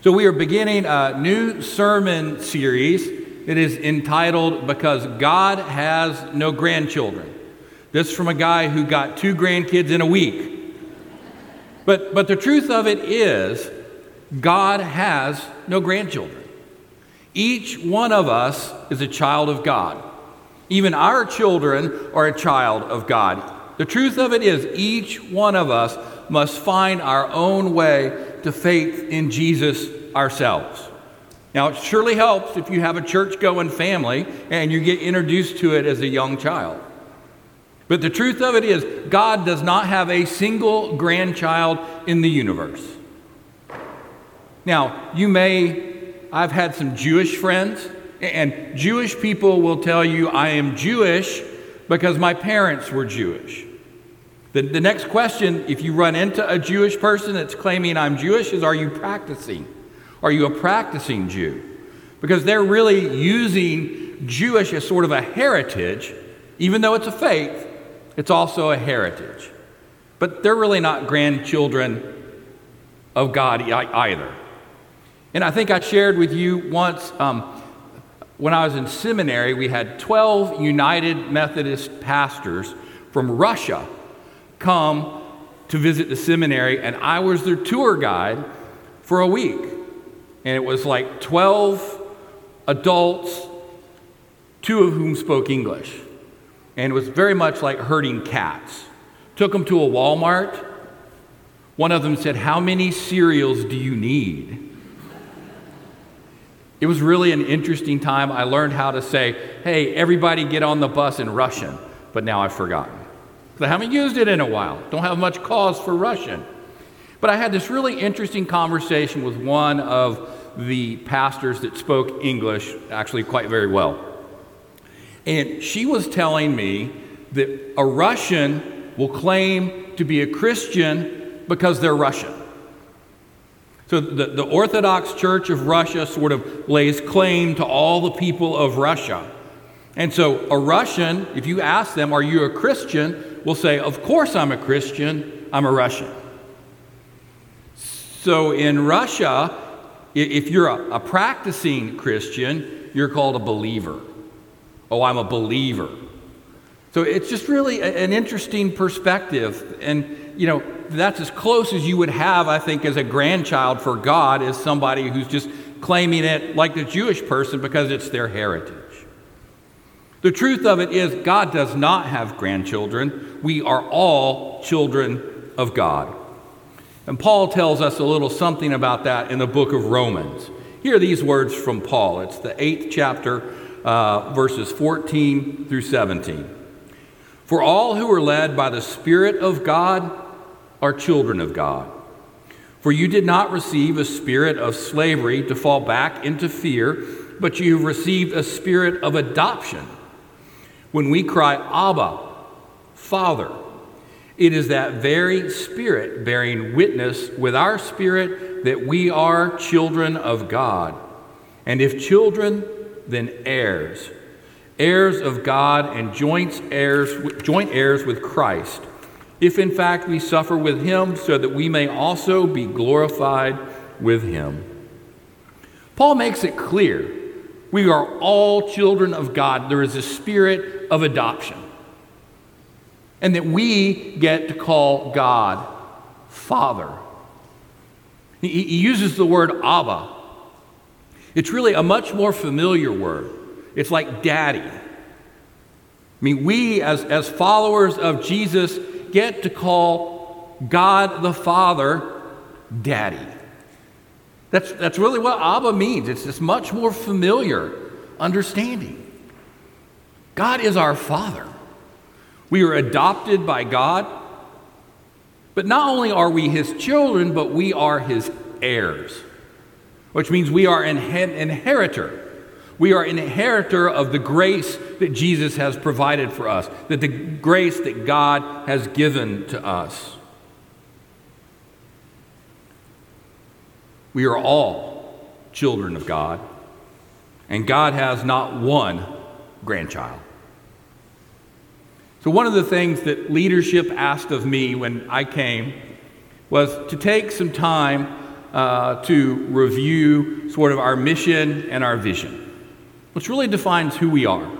So, we are beginning a new sermon series that is entitled Because God Has No Grandchildren. This is from a guy who got two grandkids in a week. But, but the truth of it is, God has no grandchildren. Each one of us is a child of God. Even our children are a child of God. The truth of it is, each one of us must find our own way to faith in Jesus ourselves. Now, it surely helps if you have a church going family and you get introduced to it as a young child. But the truth of it is, God does not have a single grandchild in the universe. Now, you may, I've had some Jewish friends, and Jewish people will tell you, I am Jewish because my parents were Jewish. The, the next question, if you run into a Jewish person that's claiming I'm Jewish, is Are you practicing? Are you a practicing Jew? Because they're really using Jewish as sort of a heritage, even though it's a faith, it's also a heritage. But they're really not grandchildren of God either. And I think I shared with you once um, when I was in seminary, we had 12 United Methodist pastors from Russia come to visit the seminary, and I was their tour guide for a week. And it was like 12 adults, two of whom spoke English. And it was very much like herding cats. Took them to a Walmart. One of them said, How many cereals do you need? It was really an interesting time. I learned how to say, Hey, everybody get on the bus in Russian, but now I've forgotten. I haven't used it in a while. Don't have much cause for Russian. But I had this really interesting conversation with one of the pastors that spoke English actually quite very well. And she was telling me that a Russian will claim to be a Christian because they're Russian. So the, the Orthodox Church of Russia sort of lays claim to all the people of Russia. And so a Russian, if you ask them, Are you a Christian? Will say, Of course I'm a Christian, I'm a Russian. So in Russia, if you're a, a practicing Christian, you're called a believer. Oh, I'm a believer. So it's just really an interesting perspective. And, you know, that's as close as you would have, I think, as a grandchild for God, is somebody who's just claiming it like the Jewish person because it's their heritage. The truth of it is, God does not have grandchildren. We are all children of God. And Paul tells us a little something about that in the book of Romans. Here are these words from Paul. It's the eighth chapter, uh, verses 14 through 17. For all who are led by the Spirit of God are children of God. For you did not receive a spirit of slavery to fall back into fear, but you have received a spirit of adoption. When we cry, Abba, Father, it is that very Spirit bearing witness with our spirit that we are children of God. And if children, then heirs, heirs of God and joint heirs, joint heirs with Christ, if in fact we suffer with him, so that we may also be glorified with him. Paul makes it clear we are all children of God. There is a spirit of adoption and that we get to call God Father. He, he uses the word Abba. It's really a much more familiar word. It's like daddy. I mean, we as, as followers of Jesus get to call God the Father daddy. That's, that's really what Abba means. It's this much more familiar understanding. God is our Father. We are adopted by God. But not only are we his children, but we are his heirs, which means we are an inheritor. We are inheritor of the grace that Jesus has provided for us, that the grace that God has given to us. We are all children of God, and God has not one grandchild. So, one of the things that leadership asked of me when I came was to take some time uh, to review sort of our mission and our vision, which really defines who we are.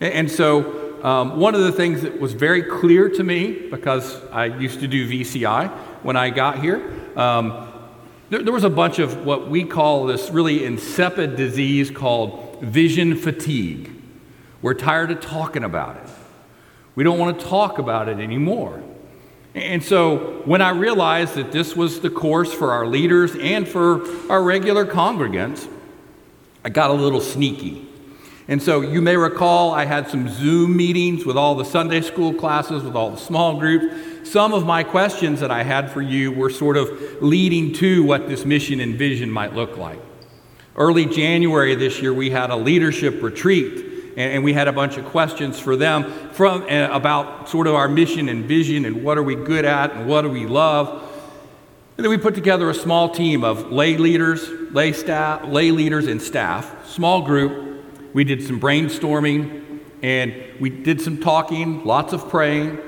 And so, um, one of the things that was very clear to me, because I used to do VCI when I got here, um, there, there was a bunch of what we call this really insipid disease called vision fatigue. We're tired of talking about it. We don't want to talk about it anymore. And so when I realized that this was the course for our leaders and for our regular congregants, I got a little sneaky. And so you may recall I had some Zoom meetings with all the Sunday school classes, with all the small groups. Some of my questions that I had for you were sort of leading to what this mission and vision might look like. Early January this year, we had a leadership retreat and, and we had a bunch of questions for them from uh, about sort of our mission and vision and what are we good at and what do we love. And then we put together a small team of lay leaders, lay staff, lay leaders and staff, small group. We did some brainstorming and we did some talking, lots of praying.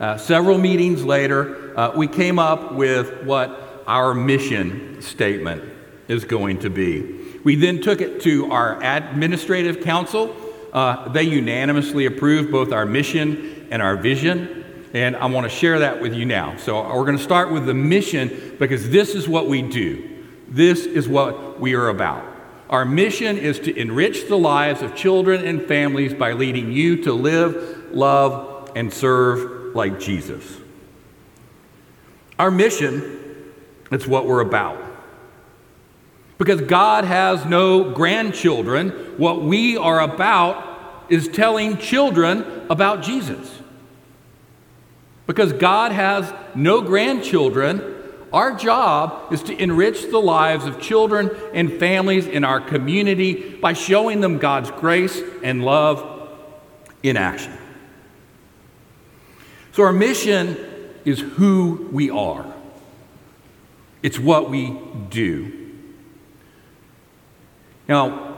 Uh, several meetings later, uh, we came up with what our mission statement is going to be. We then took it to our administrative council uh, they unanimously approved both our mission and our vision, and I want to share that with you now. So, we're going to start with the mission because this is what we do. This is what we are about. Our mission is to enrich the lives of children and families by leading you to live, love, and serve like Jesus. Our mission, it's what we're about. Because God has no grandchildren. What we are about is telling children about Jesus. Because God has no grandchildren, our job is to enrich the lives of children and families in our community by showing them God's grace and love in action. So, our mission is who we are, it's what we do. Now,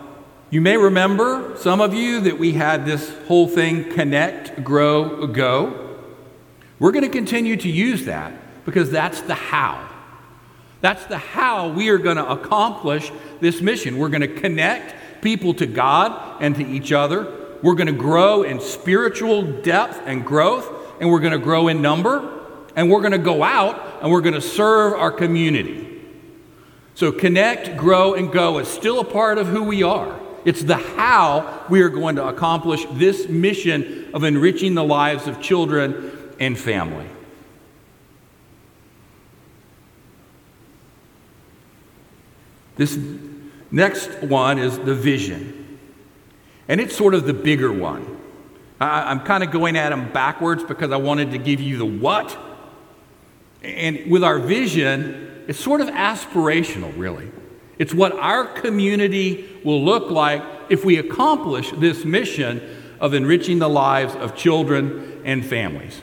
you may remember, some of you, that we had this whole thing connect, grow, go. We're going to continue to use that because that's the how. That's the how we are going to accomplish this mission. We're going to connect people to God and to each other. We're going to grow in spiritual depth and growth, and we're going to grow in number, and we're going to go out and we're going to serve our community. So, connect, grow, and go is still a part of who we are. It's the how we are going to accomplish this mission of enriching the lives of children and family. This next one is the vision. And it's sort of the bigger one. I, am kind of going at them backwards because I wanted to give you the what. And with our vision, it's sort of aspirational, really. It's what our community will look like if we accomplish this mission of enriching the lives of children and families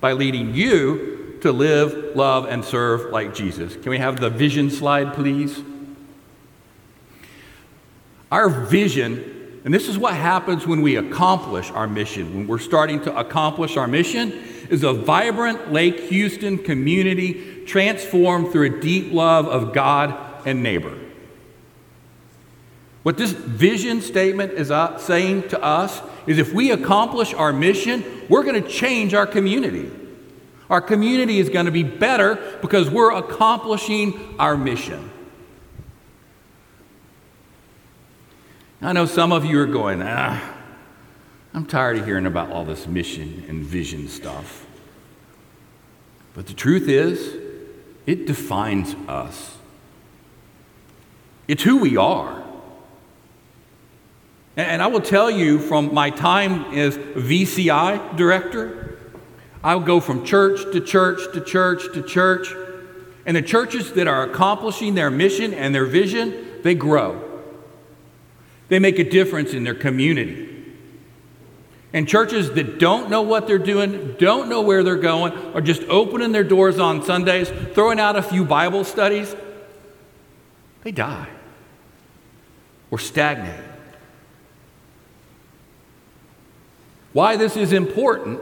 by leading you to live, love, and serve like Jesus. Can we have the vision slide, please? Our vision, and this is what happens when we accomplish our mission, when we're starting to accomplish our mission, is a vibrant Lake Houston community transformed through a deep love of God and neighbor. What this vision statement is uh, saying to us is if we accomplish our mission, we're going to change our community. Our community is going to be better because we're accomplishing our mission. I know some of you are going, ah, I'm tired of hearing about all this mission and vision stuff. But the truth is, it defines us. It's who we are. And I will tell you from my time as VCI director, I'll go from church to church to church to church. And the churches that are accomplishing their mission and their vision, they grow. They make a difference in their community. And churches that don't know what they're doing, don't know where they're going, are just opening their doors on Sundays, throwing out a few Bible studies, they die or stagnate. Why this is important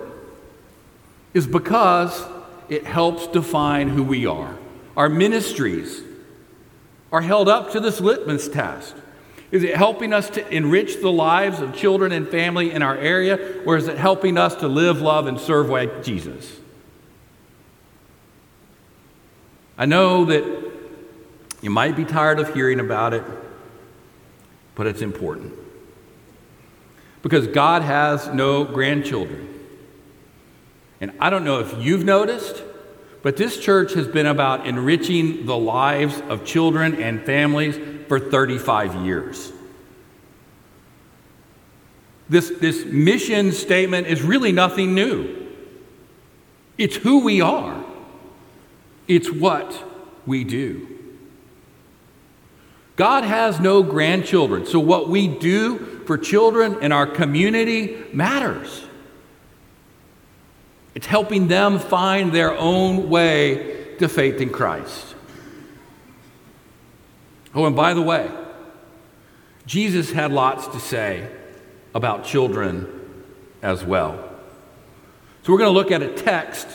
is because it helps define who we are. our ministries are held up to this litmus test? Is it helping us to enrich the lives of children and family in our area, or is it helping us to live, love, and serve like Jesus? I know that you might be tired of hearing about it, but it's important. Because God has no grandchildren. And I don't know if you've noticed, but this church has been about enriching the lives of children and families for 35 years. This, this mission statement is really nothing new. It's who we are, it's what we do. God has no grandchildren, so what we do for children in our community matters. It's helping them find their own way to faith in Christ. Oh, and by the way, Jesus had lots to say about children as well. So we're going to look at a text,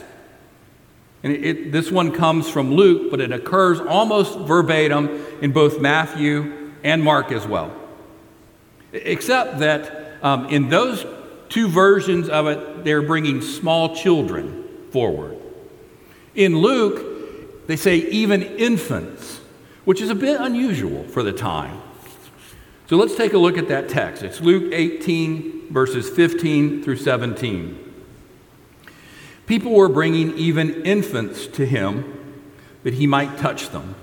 and it, it, this one comes from Luke, but it occurs almost verbatim in both Matthew and Mark as well. Except that um, in those two versions of it, they're bringing small children forward. In Luke, they say even infants, which is a bit unusual for the time. So let's take a look at that text. It's Luke 18, verses 15 through 17. People were bringing even infants to him that he might touch them.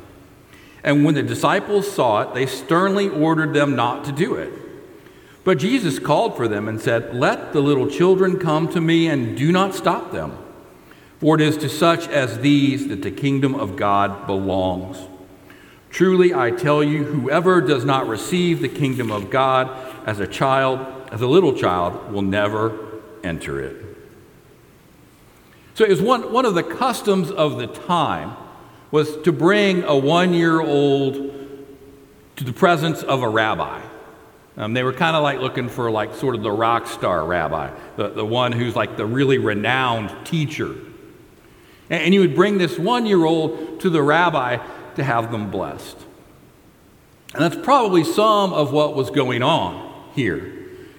And when the disciples saw it, they sternly ordered them not to do it. But Jesus called for them and said, Let the little children come to me and do not stop them, for it is to such as these that the kingdom of God belongs. Truly, I tell you, whoever does not receive the kingdom of God as a child, as a little child, will never enter it. So it was one, one of the customs of the time was to bring a one year old to the presence of a rabbi. Um, they were kind of like looking for like sort of the rock star rabbi, the, the one who's like the really renowned teacher. And, and you would bring this one year old to the rabbi to have them blessed. And that's probably some of what was going on here,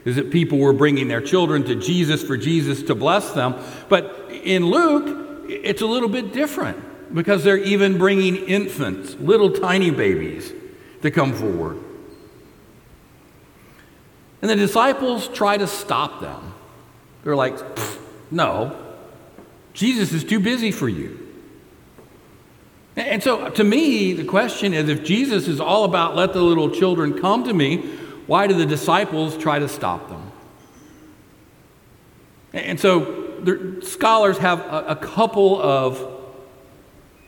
is that people were bringing their children to Jesus for Jesus to bless them. But in Luke, it's a little bit different because they're even bringing infants, little tiny babies, to come forward. And the disciples try to stop them. They're like, no, Jesus is too busy for you. And so, to me, the question is if Jesus is all about let the little children come to me, why do the disciples try to stop them? And so, the scholars have a, a couple of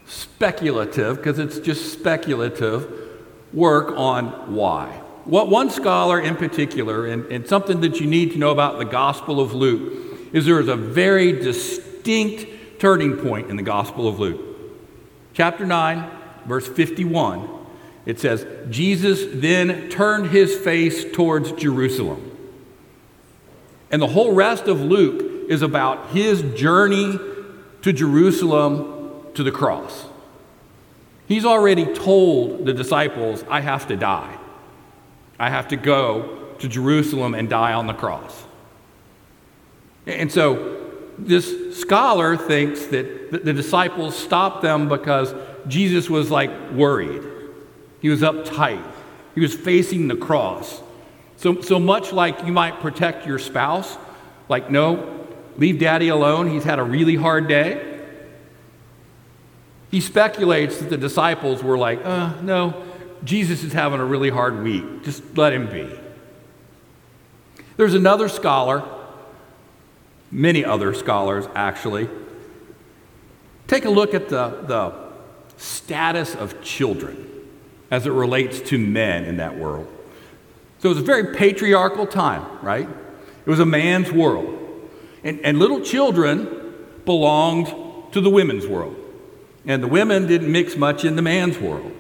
speculative, because it's just speculative, work on why. What one scholar in particular, and, and something that you need to know about the Gospel of Luke, is there is a very distinct turning point in the Gospel of Luke. Chapter 9, verse 51, it says, Jesus then turned his face towards Jerusalem. And the whole rest of Luke is about his journey to Jerusalem to the cross. He's already told the disciples, I have to die. I have to go to Jerusalem and die on the cross. And so this scholar thinks that the disciples stopped them because Jesus was like worried. He was uptight. He was facing the cross. So, so much like you might protect your spouse, like, no, leave daddy alone. He's had a really hard day. He speculates that the disciples were like, uh, no, Jesus is having a really hard week. Just let him be. There's another scholar, many other scholars actually. Take a look at the, the status of children as it relates to men in that world. So it was a very patriarchal time, right? It was a man's world. And, and little children belonged to the women's world. And the women didn't mix much in the man's world.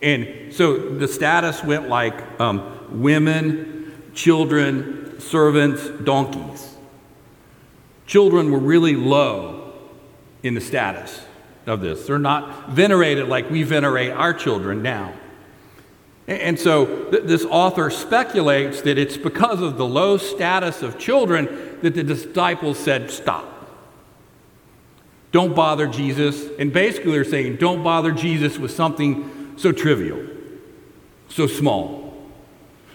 And so the status went like um, women, children, servants, donkeys. Children were really low in the status of this. They're not venerated like we venerate our children now. And so th- this author speculates that it's because of the low status of children that the disciples said, Stop. Don't bother Jesus. And basically, they're saying, Don't bother Jesus with something so trivial, so small.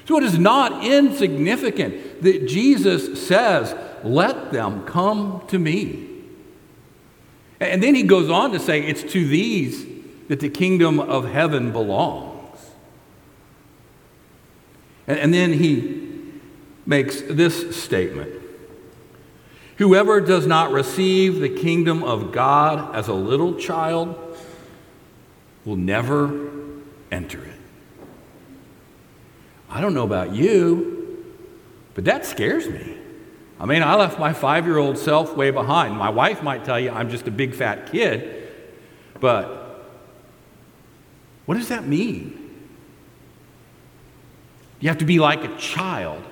So it is not insignificant that Jesus says, Let them come to me. And then he goes on to say, It's to these that the kingdom of heaven belongs. And, then he makes this statement Whoever does not receive the kingdom of God as a little child will never enter it. I don't know about you, but that scares me. I mean, I left my five year old self way behind. My wife might tell you I'm just a big fat kid, but what does that mean? You have to be like a child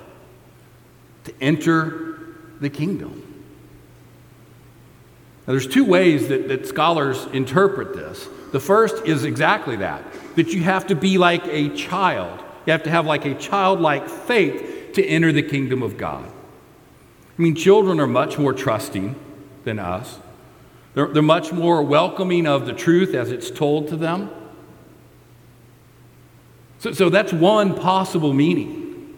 to enter the kingdom. Now, there's two ways that, that scholars interpret this. The first is exactly that that you have to be like a child. You have to have like a childlike faith to enter the kingdom of God. I mean, children are much more trusting than us, they're, they're much more welcoming of the truth as it's told to them. So, so that's one possible meaning.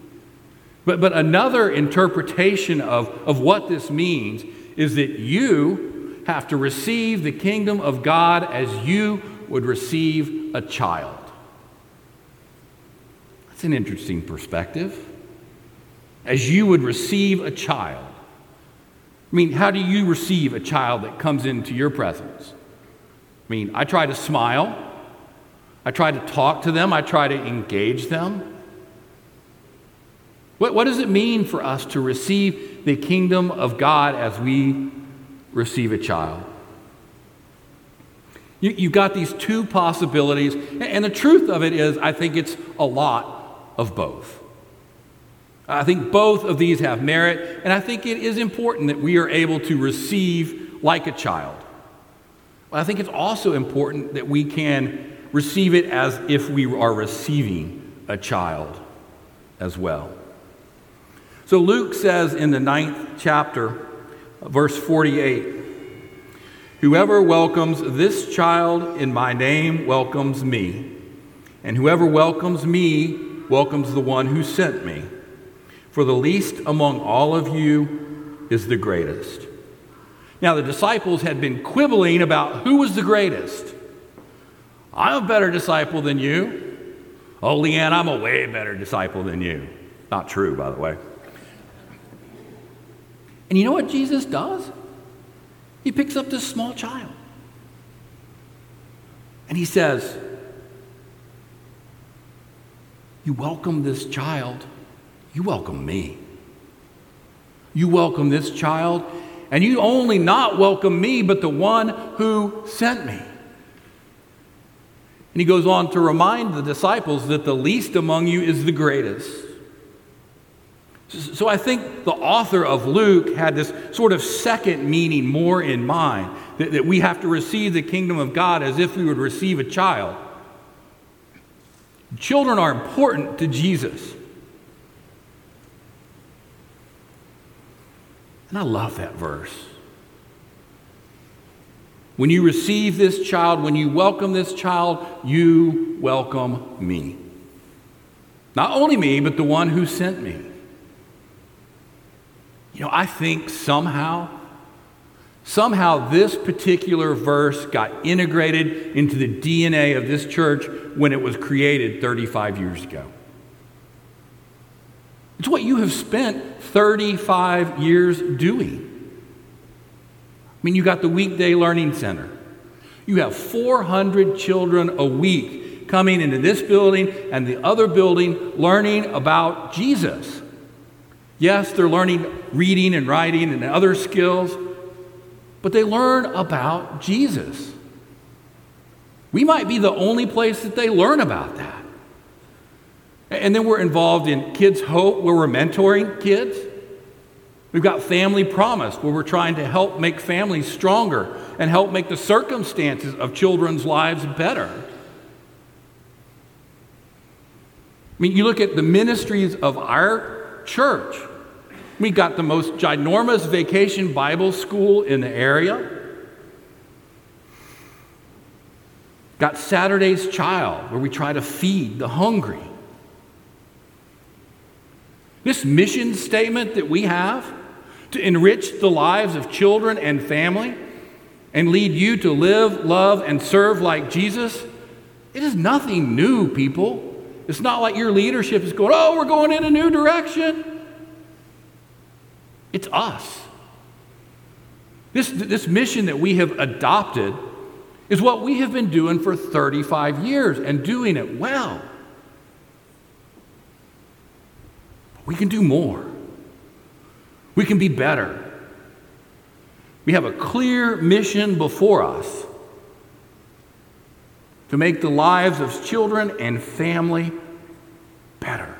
But, but another interpretation of, of what this means is that you have to receive the kingdom of God as you would receive a child. That's an interesting perspective. As you would receive a child. I mean, how do you receive a child that comes into your presence? I mean, I try to smile. I try to talk to them, I try to engage them. What, what does it mean for us to receive the kingdom of God as we receive a child? You, you've got these two possibilities, and the truth of it is, I think it's a lot of both. I think both of these have merit, and I think it is important that we are able to receive like a child. But I think it's also important that we can receive it as if we are receiving a child as well. So Luke says in the ninth chapter, verse 48 Whoever welcomes this child in my name welcomes me, and whoever welcomes me welcomes the one who sent me. For the least among all of you is the greatest. Now, the disciples had been quibbling about who was the greatest. I'm a better disciple than you. Oh, Leanne, I'm a way better disciple than you. Not true, by the way. And you know what Jesus does? He picks up this small child and he says, You welcome this child, you welcome me. You welcome this child, and you only not welcome me, but the one who sent me. And he goes on to remind the disciples that the least among you is the greatest. So I think the author of Luke had this sort of second meaning more in mind that, that we have to receive the kingdom of God as if we would receive a child. Children are important to Jesus. And I love that verse. When you receive this child, when you welcome this child, you welcome me. Not only me, but the one who sent me. You know, I think somehow, somehow this particular verse got integrated into the DNA of this church when it was created 35 years ago. It's what you have spent 35 years doing. I mean, you got the weekday learning center. You have 400 children a week coming into this building and the other building learning about Jesus. Yes, they're learning reading and writing and other skills, but they learn about Jesus. We might be the only place that they learn about that. And then we're involved in Kids Hope, where we're mentoring kids. We've got Family Promise, where we're trying to help make families stronger and help make the circumstances of children's lives better. I mean, you look at the ministries of our church. We got the most ginormous vacation Bible school in the area. Got Saturday's Child, where we try to feed the hungry. This mission statement that we have to enrich the lives of children and family and lead you to live, love, and serve like Jesus, it is nothing new, people. It's not like your leadership is going, oh, we're going in a new direction. It's us. This, this mission that we have adopted is what we have been doing for 35 years and doing it well. But we can do more, we can be better. We have a clear mission before us to make the lives of children and family better.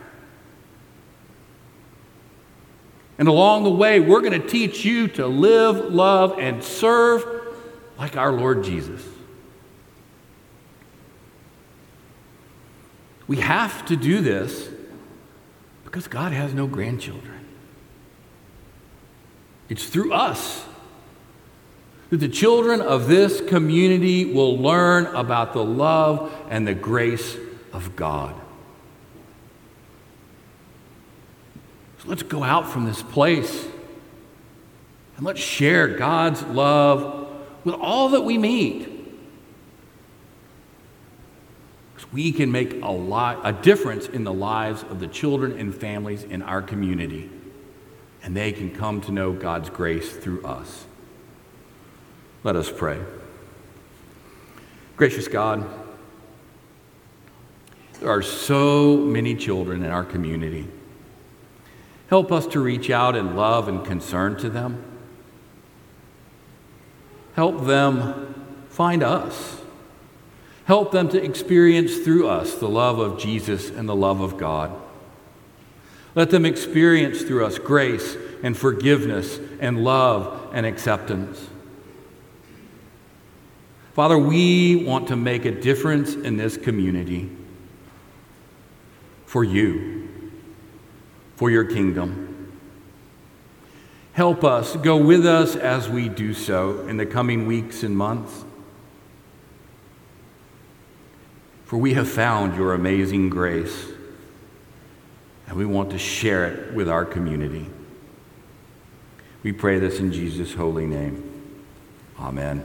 And along the way, we're going to teach you to live, love, and serve like our Lord Jesus. We have to do this because God has no grandchildren. It's through us that the children of this community will learn about the love and the grace of God. So let's go out from this place and let's share God's love with all that we meet. Because we can make a lot a difference in the lives of the children and families in our community. And they can come to know God's grace through us. Let us pray. Gracious God, there are so many children in our community. Help us to reach out in love and concern to them. Help them find us. Help them to experience through us the love of Jesus and the love of God. Let them experience through us grace and forgiveness and love and acceptance. Father, we want to make a difference in this community for you, for your kingdom. Help us, go with us as we do so in the coming weeks and months. For we have found your amazing grace, and we want to share it with our community. We pray this in Jesus' holy name. Amen.